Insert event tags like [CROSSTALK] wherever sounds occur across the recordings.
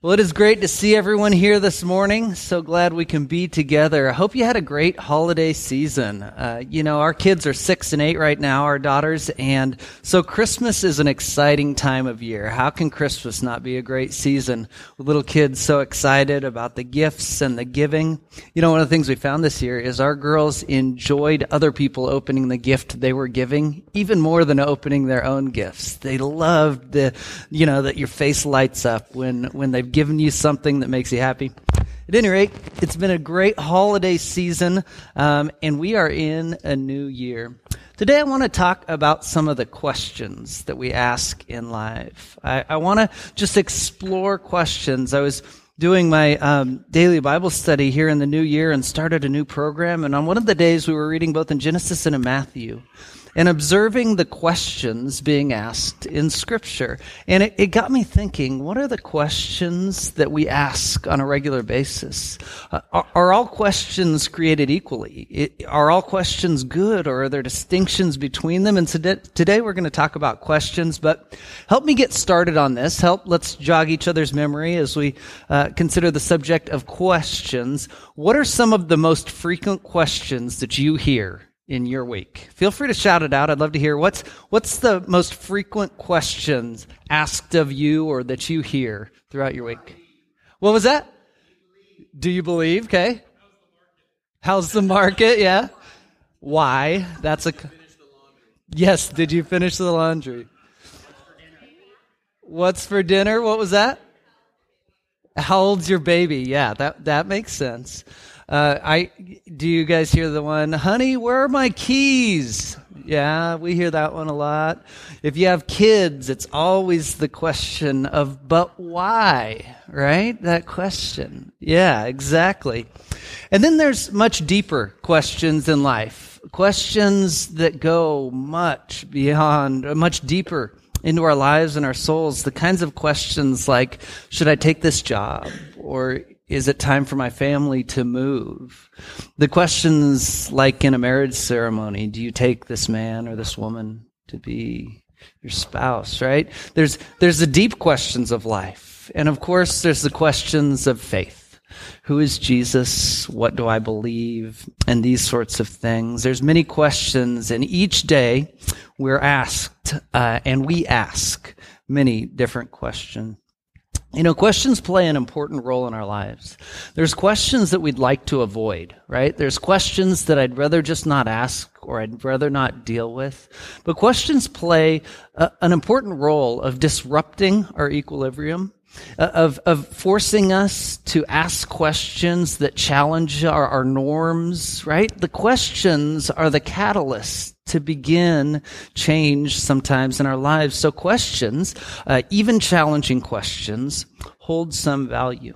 Well, it is great to see everyone here this morning. So glad we can be together. I hope you had a great holiday season. Uh, you know, our kids are six and eight right now, our daughters, and so Christmas is an exciting time of year. How can Christmas not be a great season with little kids so excited about the gifts and the giving? You know, one of the things we found this year is our girls enjoyed other people opening the gift they were giving even more than opening their own gifts. They loved the, you know, that your face lights up when, when they've given you something that makes you happy. At any rate, it's been a great holiday season, um, and we are in a new year. Today, I want to talk about some of the questions that we ask in life. I, I want to just explore questions. I was doing my um, daily Bible study here in the new year and started a new program. And on one of the days, we were reading both in Genesis and in Matthew and observing the questions being asked in Scripture. And it, it, got me thinking what are the questions that we ask on a regular basis? Uh, are, are, all questions created equally? It, are all questions good, or are there distinctions between them? And today, today we're going to talk about questions, but help me get started on this. Help, let's jog each other's memory as we uh, consider the subject of questions. What are some of the most frequent questions that you hear in your week? Feel free to shout it out. I'd love to hear what's what's the most frequent questions asked of you or that you hear throughout your week. What was that? Do you believe? Okay. How's the market? [LAUGHS] Yeah. Why? That's a Yes, did you finish the laundry? What's for dinner? What was that? How old's your baby? Yeah, that that makes sense. Uh, I do you guys hear the one, honey, where are my keys? Yeah, we hear that one a lot. If you have kids, it's always the question of, but why? Right? That question. Yeah, exactly. And then there's much deeper questions in life. Questions that go much beyond, much deeper into our lives and our souls. The kinds of questions like, should I take this job? Or is it time for my family to move? The questions like in a marriage ceremony, do you take this man or this woman to be your spouse, right? There's, there's the deep questions of life. And of course, there's the questions of faith. Who is Jesus? What do I believe? And these sorts of things. There's many questions and each day we're asked, uh, and we ask many different questions. You know, questions play an important role in our lives. There's questions that we'd like to avoid, right? There's questions that I'd rather just not ask or I'd rather not deal with. But questions play a, an important role of disrupting our equilibrium, uh, of, of forcing us to ask questions that challenge our, our norms, right? The questions are the catalyst to begin change sometimes in our lives. So questions, uh, even challenging questions, hold some value.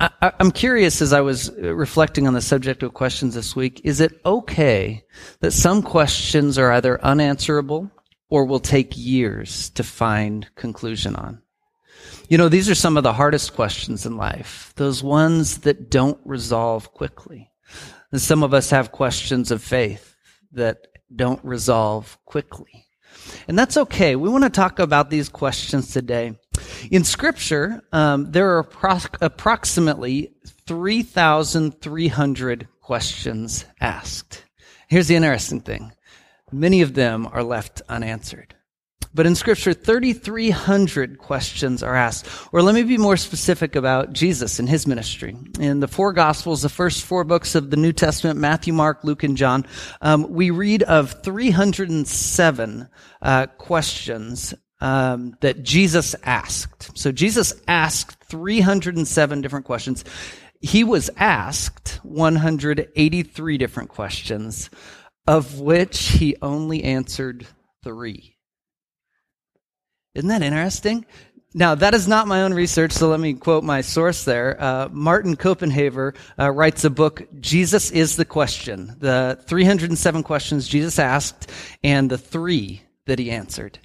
I, am curious as I was reflecting on the subject of questions this week, is it okay that some questions are either unanswerable or will take years to find conclusion on? You know, these are some of the hardest questions in life, those ones that don't resolve quickly. And some of us have questions of faith that don't resolve quickly. And that's okay. We want to talk about these questions today. In Scripture, um, there are appro- approximately 3,300 questions asked. Here's the interesting thing many of them are left unanswered. But in scripture, 3,300 questions are asked. Or let me be more specific about Jesus and his ministry. In the four gospels, the first four books of the New Testament, Matthew, Mark, Luke, and John, um, we read of 307 uh, questions um, that Jesus asked. So Jesus asked 307 different questions. He was asked 183 different questions, of which he only answered three. Isn't that interesting? Now, that is not my own research, so let me quote my source there. Uh, Martin Copenhaver uh, writes a book, Jesus is the Question, the 307 questions Jesus asked and the three that he answered.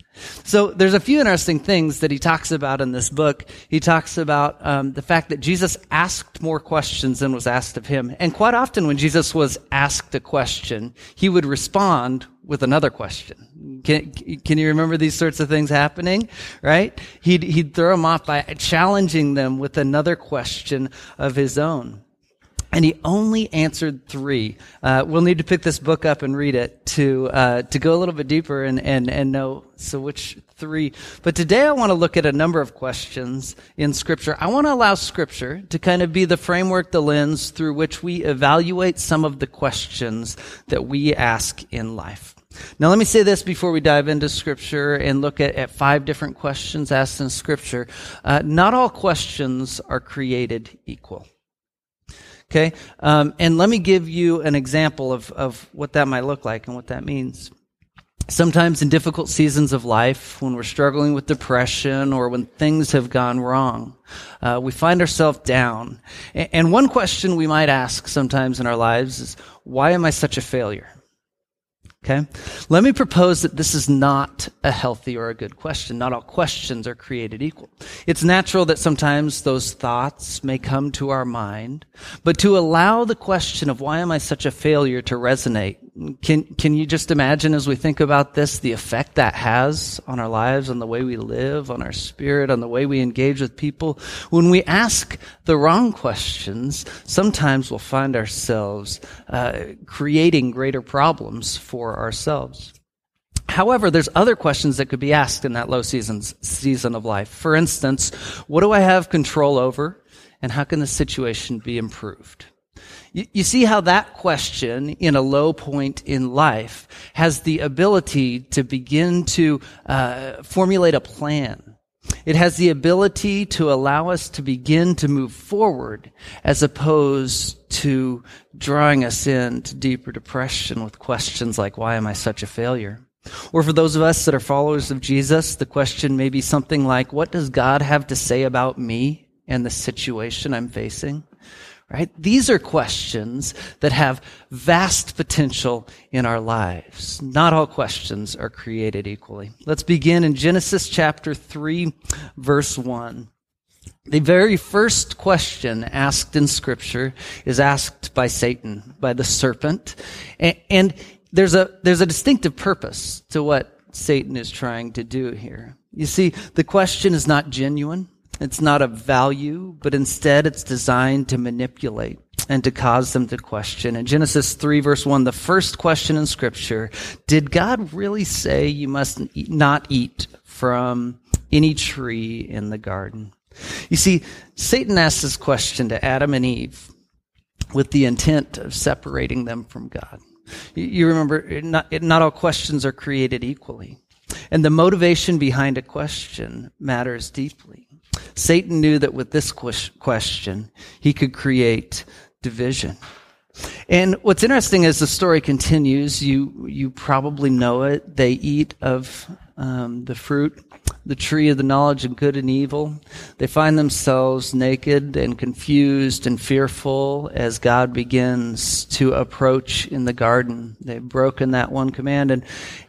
So there's a few interesting things that he talks about in this book. He talks about um, the fact that Jesus asked more questions than was asked of him. And quite often when Jesus was asked a question, he would respond with another question. Can, can you remember these sorts of things happening? Right? He'd, he'd throw them off by challenging them with another question of his own. And he only answered three. Uh, we'll need to pick this book up and read it to uh, to go a little bit deeper and, and, and know so which three. But today I want to look at a number of questions in Scripture. I want to allow Scripture to kind of be the framework, the lens through which we evaluate some of the questions that we ask in life. Now, let me say this before we dive into Scripture and look at, at five different questions asked in Scripture. Uh, not all questions are created equal. Okay? Um, and let me give you an example of, of what that might look like and what that means. Sometimes in difficult seasons of life, when we're struggling with depression or when things have gone wrong, uh, we find ourselves down. And one question we might ask sometimes in our lives is, why am I such a failure? Okay? Let me propose that this is not a healthy or a good question. Not all questions are created equal. It's natural that sometimes those thoughts may come to our mind, but to allow the question of why am I such a failure to resonate can, can you just imagine as we think about this, the effect that has on our lives, on the way we live, on our spirit, on the way we engage with people? When we ask the wrong questions, sometimes we'll find ourselves uh, creating greater problems for ourselves. However, there's other questions that could be asked in that low seasons, season of life. For instance, what do I have control over, and how can the situation be improved? You, you see how that question in a low point in life has the ability to begin to uh, formulate a plan. It has the ability to allow us to begin to move forward as opposed to drawing us into deeper depression with questions like, why am I such a failure? Or for those of us that are followers of Jesus, the question may be something like, what does God have to say about me and the situation I'm facing? Right? These are questions that have vast potential in our lives. Not all questions are created equally. Let's begin in Genesis chapter 3, verse 1. The very first question asked in scripture is asked by Satan, by the serpent. And, there's a, there's a distinctive purpose to what Satan is trying to do here. You see, the question is not genuine. It's not of value, but instead it's designed to manipulate and to cause them to question. In Genesis 3 verse 1, the first question in scripture, did God really say you must not eat from any tree in the garden? You see, Satan asked this question to Adam and Eve with the intent of separating them from God. You remember, not, not all questions are created equally. And the motivation behind a question matters deeply. Satan knew that with this question, he could create division. And what's interesting is the story continues, you, you probably know it. They eat of um, the fruit, the tree of the knowledge of good and evil. They find themselves naked and confused and fearful as God begins to approach in the garden. They've broken that one command, and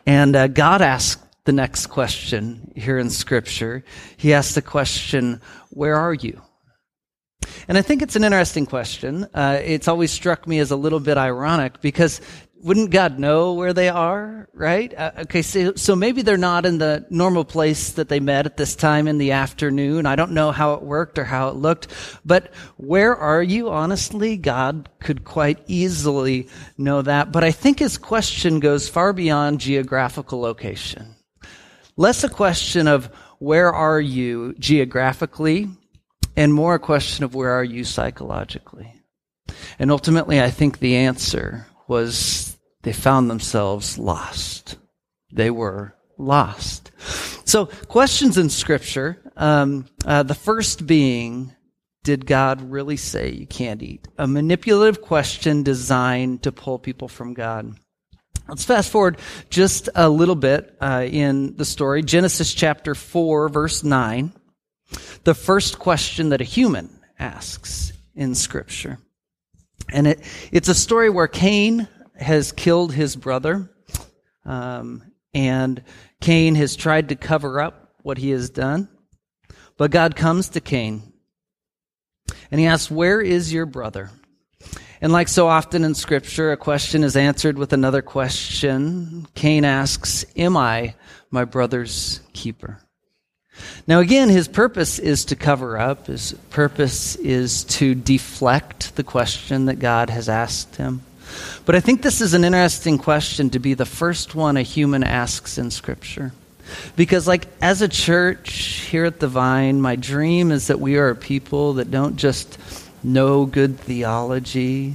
and uh, God asks the next question here in Scripture. He asks the question, Where are you? And I think it's an interesting question. Uh, it's always struck me as a little bit ironic because wouldn't God know where they are, right? Uh, okay, so, so maybe they're not in the normal place that they met at this time in the afternoon. I don't know how it worked or how it looked, but where are you? Honestly, God could quite easily know that. But I think his question goes far beyond geographical location. Less a question of where are you geographically and more a question of where are you psychologically. And ultimately, I think the answer was they found themselves lost. They were lost. So, questions in Scripture. Um, uh, the first being, did God really say you can't eat? A manipulative question designed to pull people from God. Let's fast forward just a little bit uh, in the story. Genesis chapter 4, verse 9. The first question that a human asks in Scripture. And it, it's a story where Cain has killed his brother, um, and Cain has tried to cover up what he has done. But God comes to Cain, and he asks, Where is your brother? And like so often in Scripture, a question is answered with another question. Cain asks, Am I my brother's keeper? Now, again, his purpose is to cover up. His purpose is to deflect the question that God has asked him. But I think this is an interesting question to be the first one a human asks in Scripture. Because, like, as a church here at the Vine, my dream is that we are a people that don't just know good theology,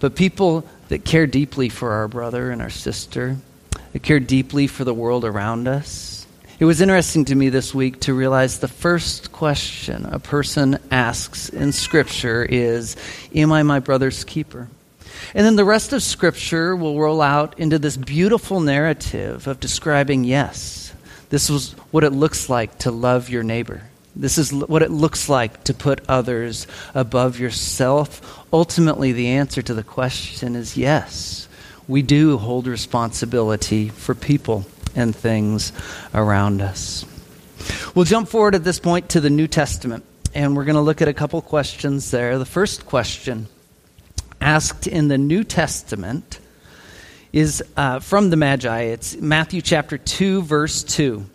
but people that care deeply for our brother and our sister, that care deeply for the world around us. It was interesting to me this week to realize the first question a person asks in Scripture is Am I my brother's keeper? And then the rest of Scripture will roll out into this beautiful narrative of describing yes, this was what it looks like to love your neighbor. This is what it looks like to put others above yourself. Ultimately, the answer to the question is yes. We do hold responsibility for people and things around us. We'll jump forward at this point to the New Testament, and we're going to look at a couple questions there. The first question asked in the New Testament is uh, from the Magi. It's Matthew chapter 2, verse 2.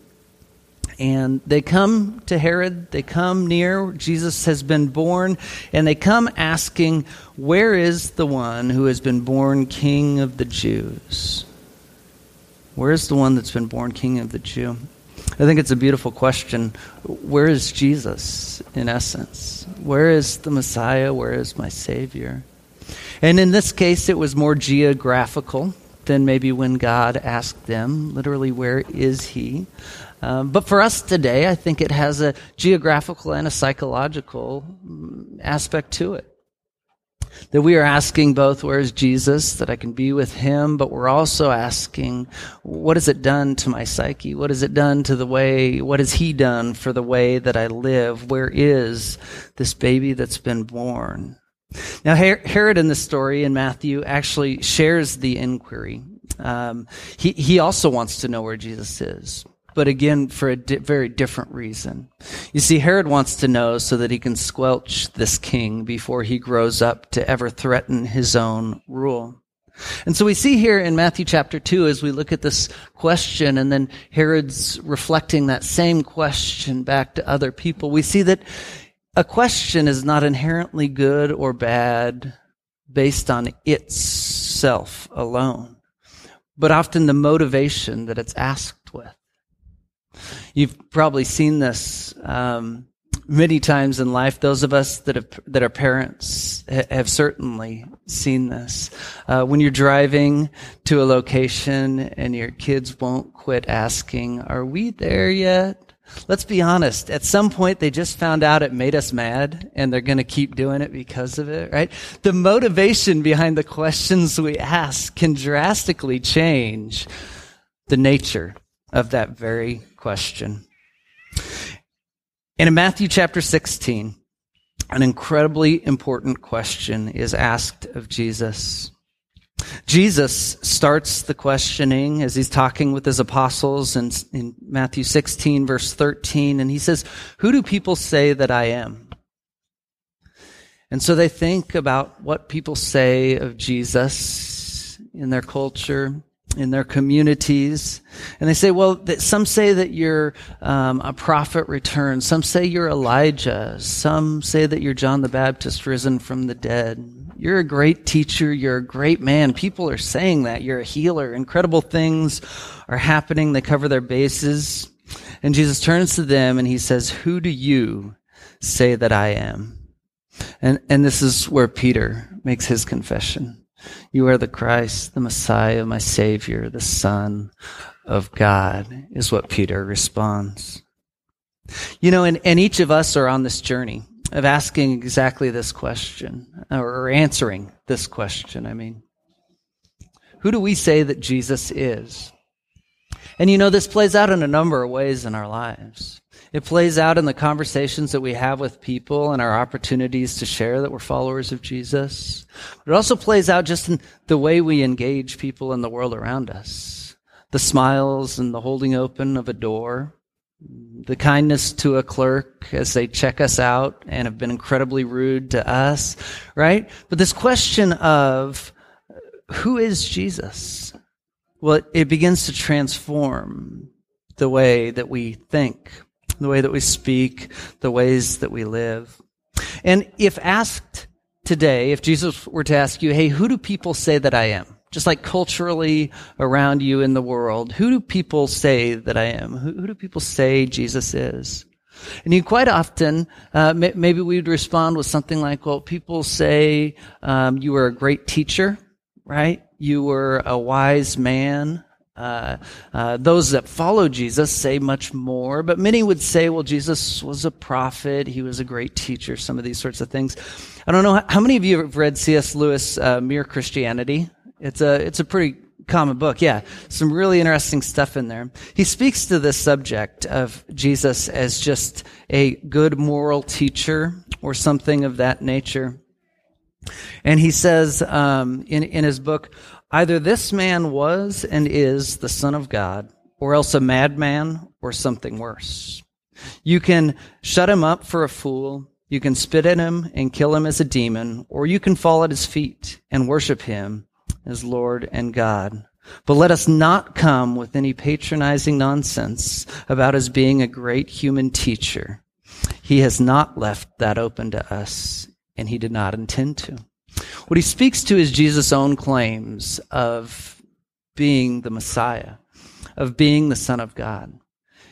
And they come to Herod, they come near, Jesus has been born, and they come asking, Where is the one who has been born king of the Jews? Where is the one that's been born king of the Jew? I think it's a beautiful question. Where is Jesus, in essence? Where is the Messiah? Where is my Savior? And in this case, it was more geographical than maybe when God asked them, literally, where is he? Um, but for us today, I think it has a geographical and a psychological mm, aspect to it. That we are asking both, where is Jesus, that I can be with him, but we're also asking, what has it done to my psyche? What has it done to the way, what has he done for the way that I live? Where is this baby that's been born? Now, Herod in the story in Matthew actually shares the inquiry. Um, he, he also wants to know where Jesus is, but again, for a di- very different reason. You see, Herod wants to know so that he can squelch this king before he grows up to ever threaten his own rule. And so we see here in Matthew chapter 2, as we look at this question, and then Herod's reflecting that same question back to other people, we see that a question is not inherently good or bad based on itself alone, but often the motivation that it's asked. You've probably seen this um, many times in life. Those of us that have, that are parents have certainly seen this. Uh, when you're driving to a location and your kids won't quit asking, "Are we there yet?" Let's be honest. At some point, they just found out it made us mad and they're going to keep doing it because of it, right? The motivation behind the questions we ask can drastically change the nature of that very question. And in Matthew chapter 16, an incredibly important question is asked of Jesus. Jesus starts the questioning as he's talking with his apostles in, in, Matthew 16, verse 13, and he says, Who do people say that I am? And so they think about what people say of Jesus in their culture, in their communities. And they say, well, some say that you're um, a prophet returned. Some say you're Elijah. Some say that you're John the Baptist risen from the dead. You're a great teacher. You're a great man. People are saying that. You're a healer. Incredible things are happening. They cover their bases. And Jesus turns to them and he says, Who do you say that I am? And, and this is where Peter makes his confession. You are the Christ, the Messiah, my Savior, the Son of God, is what Peter responds. You know, and, and each of us are on this journey of asking exactly this question, or answering this question, I mean. Who do we say that Jesus is? And you know, this plays out in a number of ways in our lives. It plays out in the conversations that we have with people and our opportunities to share that we're followers of Jesus. It also plays out just in the way we engage people in the world around us. The smiles and the holding open of a door, the kindness to a clerk as they check us out and have been incredibly rude to us, right? But this question of who is Jesus? Well, it begins to transform the way that we think, the way that we speak, the ways that we live. And if asked today, if Jesus were to ask you, hey, who do people say that I am? Just like culturally around you in the world, who do people say that I am? Who, who do people say Jesus is? And you quite often, uh, maybe we'd respond with something like, well, people say um, you were a great teacher, right? You were a wise man. Uh, uh, those that follow Jesus say much more, but many would say, well, Jesus was a prophet. He was a great teacher, some of these sorts of things. I don't know how many of you have read C.S. Lewis, uh, Mere Christianity? It's a, it's a pretty common book. Yeah. Some really interesting stuff in there. He speaks to this subject of Jesus as just a good moral teacher or something of that nature. And he says um, in, in his book, either this man was and is the Son of God, or else a madman or something worse. You can shut him up for a fool, you can spit at him and kill him as a demon, or you can fall at his feet and worship him as Lord and God. But let us not come with any patronizing nonsense about his being a great human teacher. He has not left that open to us, and he did not intend to. What he speaks to is Jesus' own claims of being the Messiah, of being the Son of God.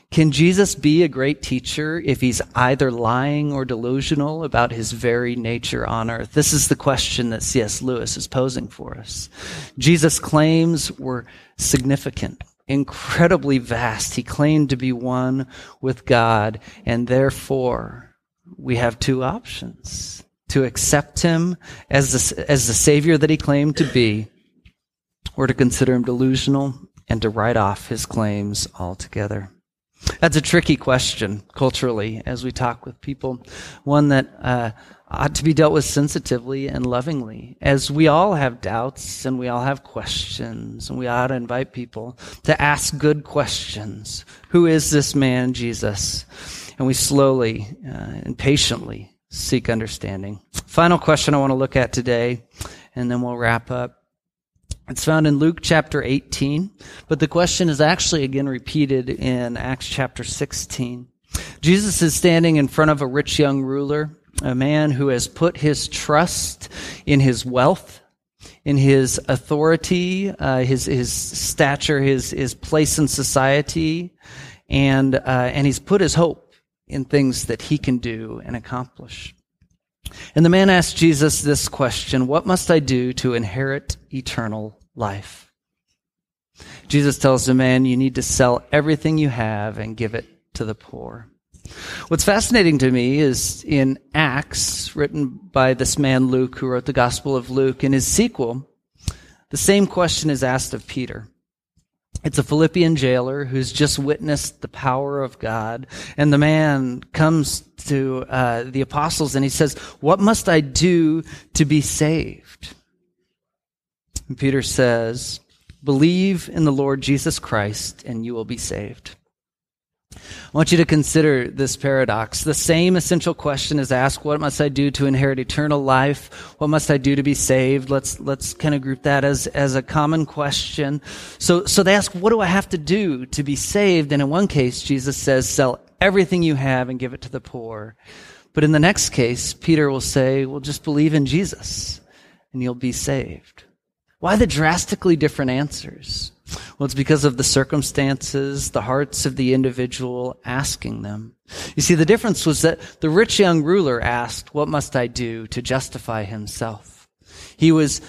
Can Jesus be a great teacher if he's either lying or delusional about his very nature on earth? This is the question that C.S. Lewis is posing for us. Jesus' claims were significant, incredibly vast. He claimed to be one with God, and therefore we have two options to accept him as the, as the Savior that he claimed to be, or to consider him delusional and to write off his claims altogether. That's a tricky question culturally as we talk with people, one that uh, ought to be dealt with sensitively and lovingly, as we all have doubts and we all have questions, and we ought to invite people to ask good questions. Who is this man, Jesus? And we slowly uh, and patiently seek understanding. Final question I want to look at today, and then we'll wrap up. It's found in Luke chapter 18, but the question is actually again repeated in Acts chapter 16. Jesus is standing in front of a rich young ruler, a man who has put his trust in his wealth, in his authority, uh, his his stature, his his place in society, and uh, and he's put his hope in things that he can do and accomplish. And the man asked Jesus this question What must I do to inherit eternal life? Jesus tells the man, You need to sell everything you have and give it to the poor. What's fascinating to me is in Acts, written by this man Luke, who wrote the Gospel of Luke, in his sequel, the same question is asked of Peter. It's a Philippian jailer who's just witnessed the power of God. And the man comes to uh, the apostles and he says, What must I do to be saved? And Peter says, Believe in the Lord Jesus Christ and you will be saved. I want you to consider this paradox. The same essential question is asked, what must I do to inherit eternal life? What must I do to be saved? Let's, let's kind of group that as, as a common question. So, so they ask, what do I have to do to be saved? And in one case, Jesus says, sell everything you have and give it to the poor. But in the next case, Peter will say, well, just believe in Jesus and you'll be saved. Why the drastically different answers? Well, it's because of the circumstances, the hearts of the individual asking them. You see, the difference was that the rich young ruler asked, What must I do to justify himself? He was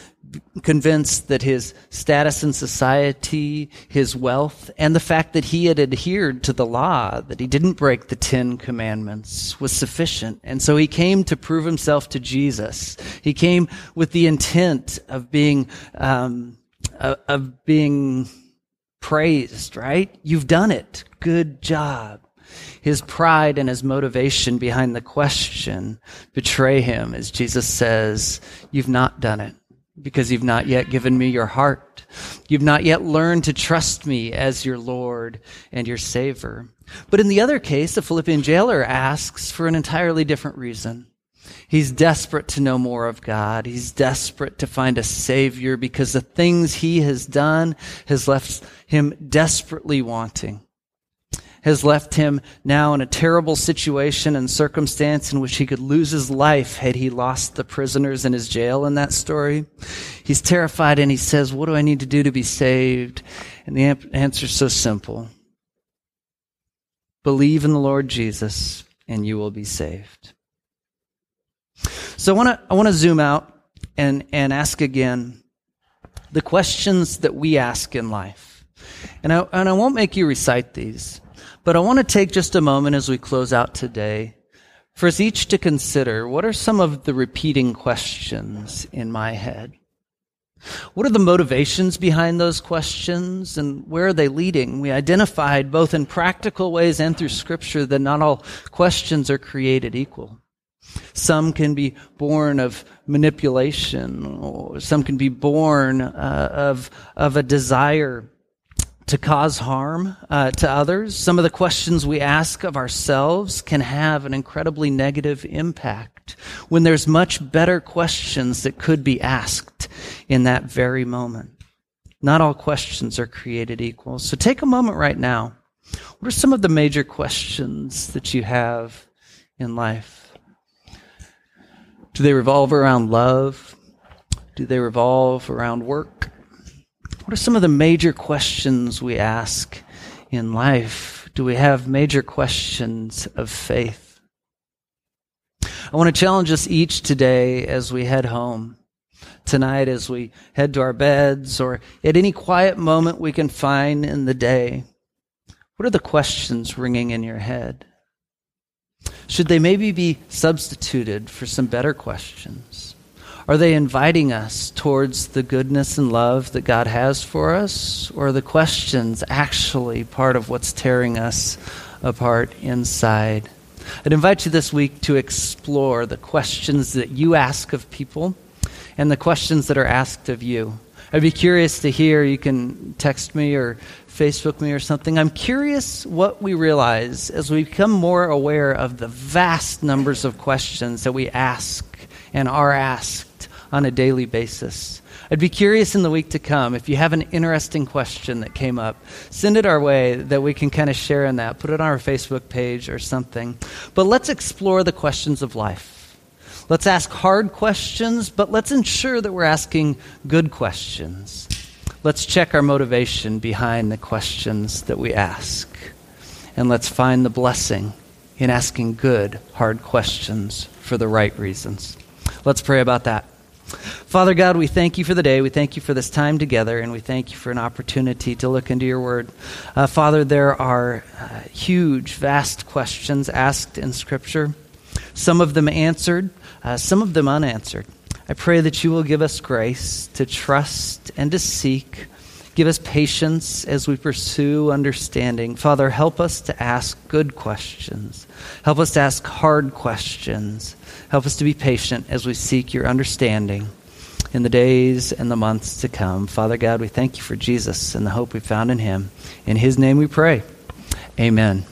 convinced that his status in society, his wealth, and the fact that he had adhered to the law, that he didn't break the Ten Commandments, was sufficient. And so he came to prove himself to Jesus. He came with the intent of being um, of being praised, right? You've done it. Good job. His pride and his motivation behind the question betray him as Jesus says, You've not done it. because you've not yet given me your heart. You've not yet learned to trust me as your Lord and your Savior. But in the other case, the Philippian jailer asks for an entirely different reason. He's desperate to know more of God. He's desperate to find a Savior because the things he has done has left him desperately wanting has left him now in a terrible situation and circumstance in which he could lose his life had he lost the prisoners in his jail in that story. He's terrified and he says, What do I need to do to be saved? And the answer is so simple Believe in the Lord Jesus and you will be saved. So I want to I want to zoom out and and ask again the questions that we ask in life. And I, and I won't make you recite these. But I want to take just a moment as we close out today for us each to consider what are some of the repeating questions in my head? What are the motivations behind those questions and where are they leading? We identified both in practical ways and through scripture that not all questions are created equal. Some can be born of manipulation, or some can be born uh, of, of a desire to cause harm uh, to others. Some of the questions we ask of ourselves can have an incredibly negative impact when there's much better questions that could be asked in that very moment. Not all questions are created equal. So take a moment right now. What are some of the major questions that you have in life? Do they revolve around love? Do they revolve around work? What are some of the major questions we ask in life? Do we have major questions of faith? I want to challenge us each today as we head home. Tonight, as we head to our beds, or at any quiet moment we can find in the day, what are the questions ringing in your head? Should they maybe be substituted for some better questions? Are they inviting us towards the goodness and love that God has for us? Or are the questions actually part of what's tearing us apart inside? I'd invite you this week to explore the questions that you ask of people and the questions that are asked of you. I'd be curious to hear. You can text me or Facebook me or something. I'm curious what we realize as we become more aware of the vast numbers of questions that we ask and are asked on a daily basis. I'd be curious in the week to come if you have an interesting question that came up, send it our way that we can kind of share in that. Put it on our Facebook page or something. But let's explore the questions of life. Let's ask hard questions, but let's ensure that we're asking good questions. Let's check our motivation behind the questions that we ask. And let's find the blessing in asking good, hard questions for the right reasons. Let's pray about that. Father God, we thank you for the day. We thank you for this time together, and we thank you for an opportunity to look into your word. Uh, Father, there are uh, huge, vast questions asked in Scripture, some of them answered, uh, some of them unanswered. I pray that you will give us grace to trust and to seek. Give us patience as we pursue understanding. Father, help us to ask good questions. Help us to ask hard questions. Help us to be patient as we seek your understanding in the days and the months to come. Father God, we thank you for Jesus and the hope we found in him. In his name we pray. Amen.